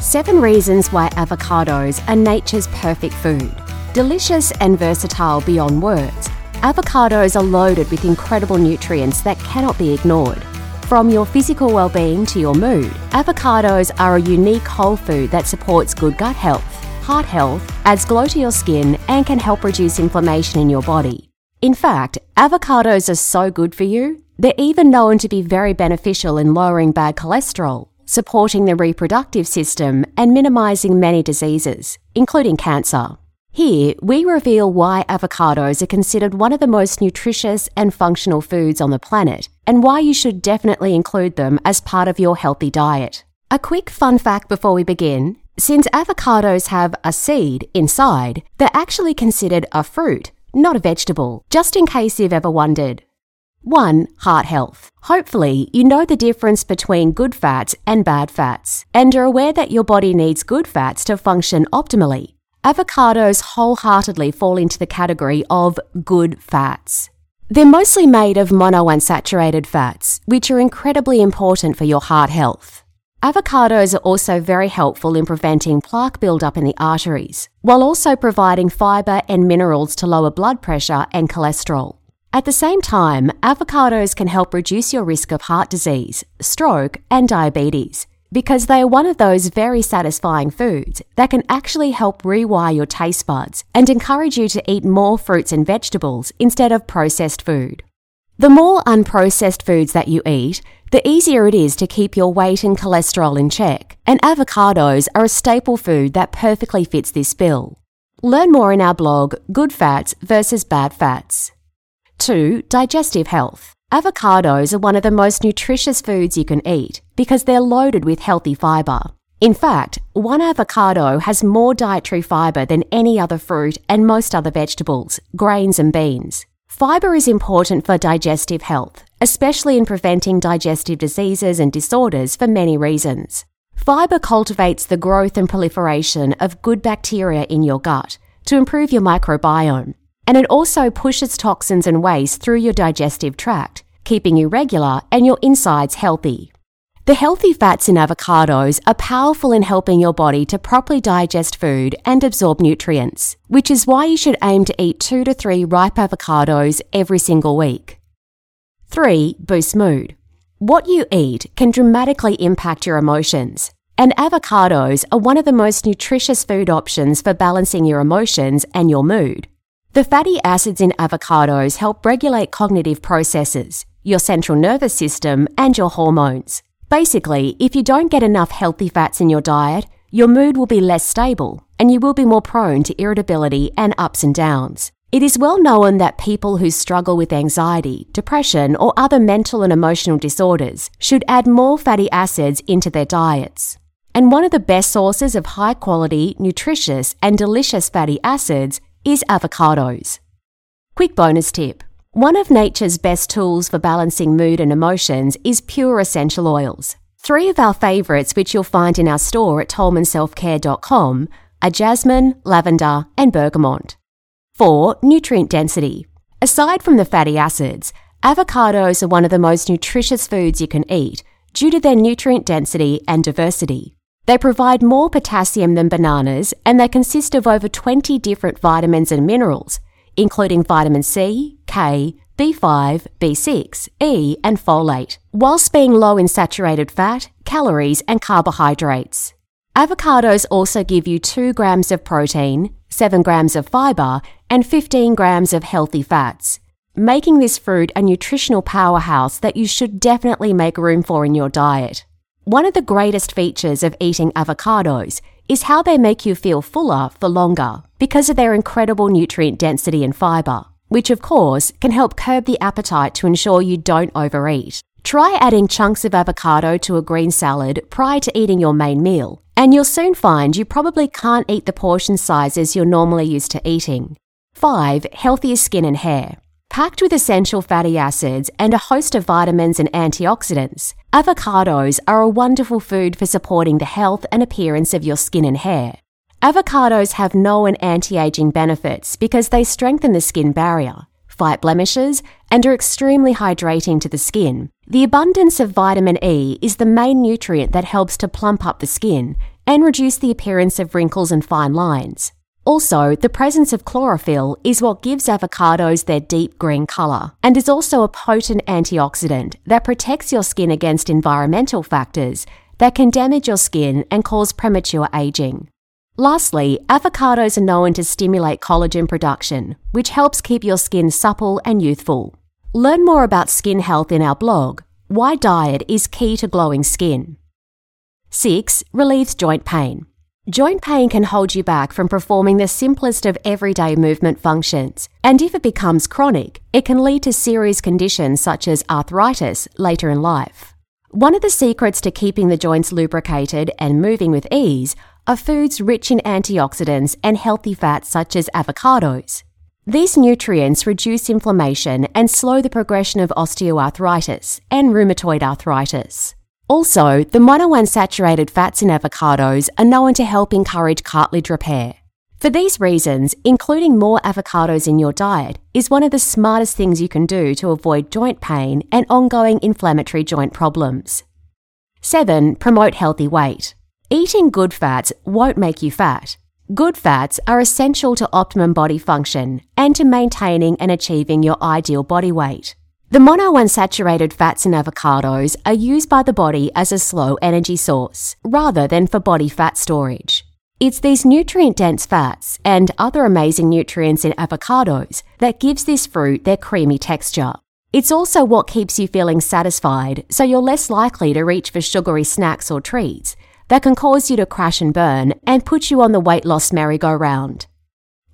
Seven reasons why avocados are nature's perfect food. Delicious and versatile beyond words, avocados are loaded with incredible nutrients that cannot be ignored. From your physical well-being to your mood, avocados are a unique whole food that supports good gut health, heart health, adds glow to your skin, and can help reduce inflammation in your body. In fact, avocados are so good for you, they're even known to be very beneficial in lowering bad cholesterol, supporting the reproductive system, and minimizing many diseases, including cancer. Here, we reveal why avocados are considered one of the most nutritious and functional foods on the planet, and why you should definitely include them as part of your healthy diet. A quick fun fact before we begin since avocados have a seed inside, they're actually considered a fruit, not a vegetable, just in case you've ever wondered. 1. Heart health. Hopefully, you know the difference between good fats and bad fats, and are aware that your body needs good fats to function optimally. Avocados wholeheartedly fall into the category of good fats. They're mostly made of monounsaturated fats, which are incredibly important for your heart health. Avocados are also very helpful in preventing plaque buildup in the arteries, while also providing fibre and minerals to lower blood pressure and cholesterol. At the same time, avocados can help reduce your risk of heart disease, stroke, and diabetes because they are one of those very satisfying foods that can actually help rewire your taste buds and encourage you to eat more fruits and vegetables instead of processed food. The more unprocessed foods that you eat, the easier it is to keep your weight and cholesterol in check, and avocados are a staple food that perfectly fits this bill. Learn more in our blog, Good Fats versus Bad Fats. 2. Digestive health. Avocados are one of the most nutritious foods you can eat because they're loaded with healthy fibre. In fact, one avocado has more dietary fibre than any other fruit and most other vegetables, grains, and beans. Fibre is important for digestive health, especially in preventing digestive diseases and disorders for many reasons. Fibre cultivates the growth and proliferation of good bacteria in your gut to improve your microbiome and it also pushes toxins and waste through your digestive tract, keeping you regular and your insides healthy. The healthy fats in avocados are powerful in helping your body to properly digest food and absorb nutrients, which is why you should aim to eat two to three ripe avocados every single week. 3. Boost mood. What you eat can dramatically impact your emotions, and avocados are one of the most nutritious food options for balancing your emotions and your mood. The fatty acids in avocados help regulate cognitive processes, your central nervous system, and your hormones. Basically, if you don't get enough healthy fats in your diet, your mood will be less stable and you will be more prone to irritability and ups and downs. It is well known that people who struggle with anxiety, depression, or other mental and emotional disorders should add more fatty acids into their diets. And one of the best sources of high quality, nutritious, and delicious fatty acids is avocados. Quick bonus tip. One of nature's best tools for balancing mood and emotions is pure essential oils. Three of our favourites, which you'll find in our store at tolmanselfcare.com, are jasmine, lavender, and bergamot. 4. Nutrient density. Aside from the fatty acids, avocados are one of the most nutritious foods you can eat due to their nutrient density and diversity. They provide more potassium than bananas and they consist of over 20 different vitamins and minerals, including vitamin C, K, B5, B6, E, and folate, whilst being low in saturated fat, calories, and carbohydrates. Avocados also give you 2 grams of protein, 7 grams of fibre, and 15 grams of healthy fats, making this fruit a nutritional powerhouse that you should definitely make room for in your diet. One of the greatest features of eating avocados is how they make you feel fuller for longer because of their incredible nutrient density and fibre, which of course can help curb the appetite to ensure you don't overeat. Try adding chunks of avocado to a green salad prior to eating your main meal, and you'll soon find you probably can't eat the portion sizes you're normally used to eating. 5. Healthier skin and hair. Packed with essential fatty acids and a host of vitamins and antioxidants, avocados are a wonderful food for supporting the health and appearance of your skin and hair. Avocados have known anti aging benefits because they strengthen the skin barrier, fight blemishes, and are extremely hydrating to the skin. The abundance of vitamin E is the main nutrient that helps to plump up the skin and reduce the appearance of wrinkles and fine lines. Also, the presence of chlorophyll is what gives avocados their deep green colour and is also a potent antioxidant that protects your skin against environmental factors that can damage your skin and cause premature aging. Lastly, avocados are known to stimulate collagen production, which helps keep your skin supple and youthful. Learn more about skin health in our blog, Why Diet is Key to Glowing Skin. 6. Relieves joint pain. Joint pain can hold you back from performing the simplest of everyday movement functions, and if it becomes chronic, it can lead to serious conditions such as arthritis later in life. One of the secrets to keeping the joints lubricated and moving with ease are foods rich in antioxidants and healthy fats such as avocados. These nutrients reduce inflammation and slow the progression of osteoarthritis and rheumatoid arthritis. Also, the monounsaturated fats in avocados are known to help encourage cartilage repair. For these reasons, including more avocados in your diet is one of the smartest things you can do to avoid joint pain and ongoing inflammatory joint problems. 7. Promote healthy weight. Eating good fats won't make you fat. Good fats are essential to optimum body function and to maintaining and achieving your ideal body weight. The monounsaturated fats in avocados are used by the body as a slow energy source, rather than for body fat storage. It's these nutrient dense fats and other amazing nutrients in avocados that gives this fruit their creamy texture. It's also what keeps you feeling satisfied, so you're less likely to reach for sugary snacks or treats that can cause you to crash and burn and put you on the weight loss merry-go-round.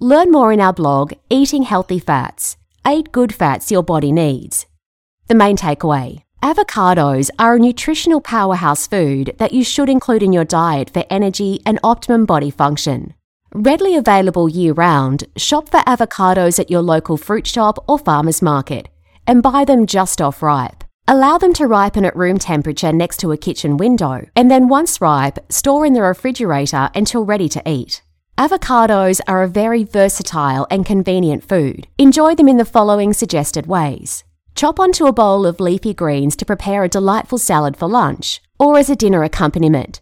Learn more in our blog, Eating Healthy Fats 8 Good Fats Your Body Needs. The main takeaway Avocados are a nutritional powerhouse food that you should include in your diet for energy and optimum body function. Readily available year round, shop for avocados at your local fruit shop or farmer's market and buy them just off ripe. Allow them to ripen at room temperature next to a kitchen window, and then once ripe, store in the refrigerator until ready to eat. Avocados are a very versatile and convenient food. Enjoy them in the following suggested ways. Chop onto a bowl of leafy greens to prepare a delightful salad for lunch or as a dinner accompaniment.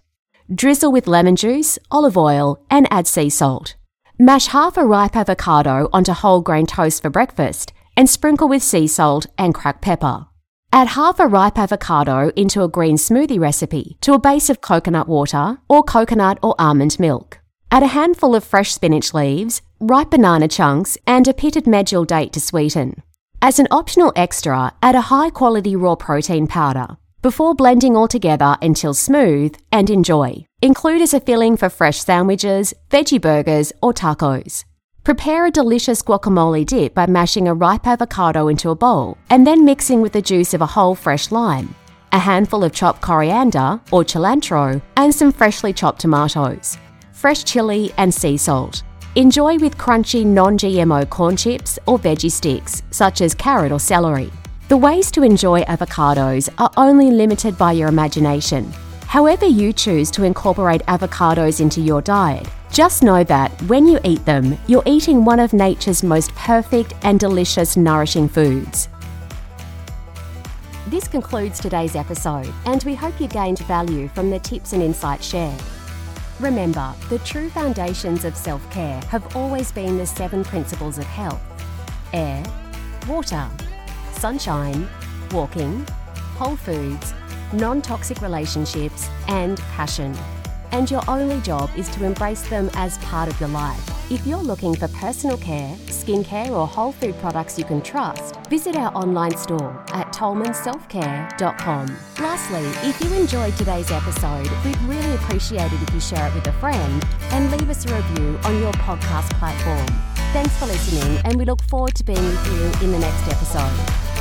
Drizzle with lemon juice, olive oil, and add sea salt. Mash half a ripe avocado onto whole grain toast for breakfast and sprinkle with sea salt and cracked pepper. Add half a ripe avocado into a green smoothie recipe to a base of coconut water or coconut or almond milk. Add a handful of fresh spinach leaves, ripe banana chunks, and a pitted medjool date to sweeten. As an optional extra, add a high quality raw protein powder before blending all together until smooth and enjoy. Include as a filling for fresh sandwiches, veggie burgers, or tacos. Prepare a delicious guacamole dip by mashing a ripe avocado into a bowl and then mixing with the juice of a whole fresh lime, a handful of chopped coriander or cilantro, and some freshly chopped tomatoes, fresh chili, and sea salt. Enjoy with crunchy non GMO corn chips or veggie sticks, such as carrot or celery. The ways to enjoy avocados are only limited by your imagination. However, you choose to incorporate avocados into your diet, just know that when you eat them, you're eating one of nature's most perfect and delicious nourishing foods. This concludes today's episode, and we hope you gained value from the tips and insights shared. Remember, the true foundations of self care have always been the seven principles of health air, water, sunshine, walking, whole foods, non toxic relationships, and passion. and your only job is to embrace them as part of your life. If you're looking for personal care, skincare, or whole food products you can trust, visit our online store at tolmanselfcare.com. Lastly, if you enjoyed today's episode, we'd really appreciate it if you share it with a friend and leave us a review on your podcast platform. Thanks for listening, and we look forward to being with you in the next episode.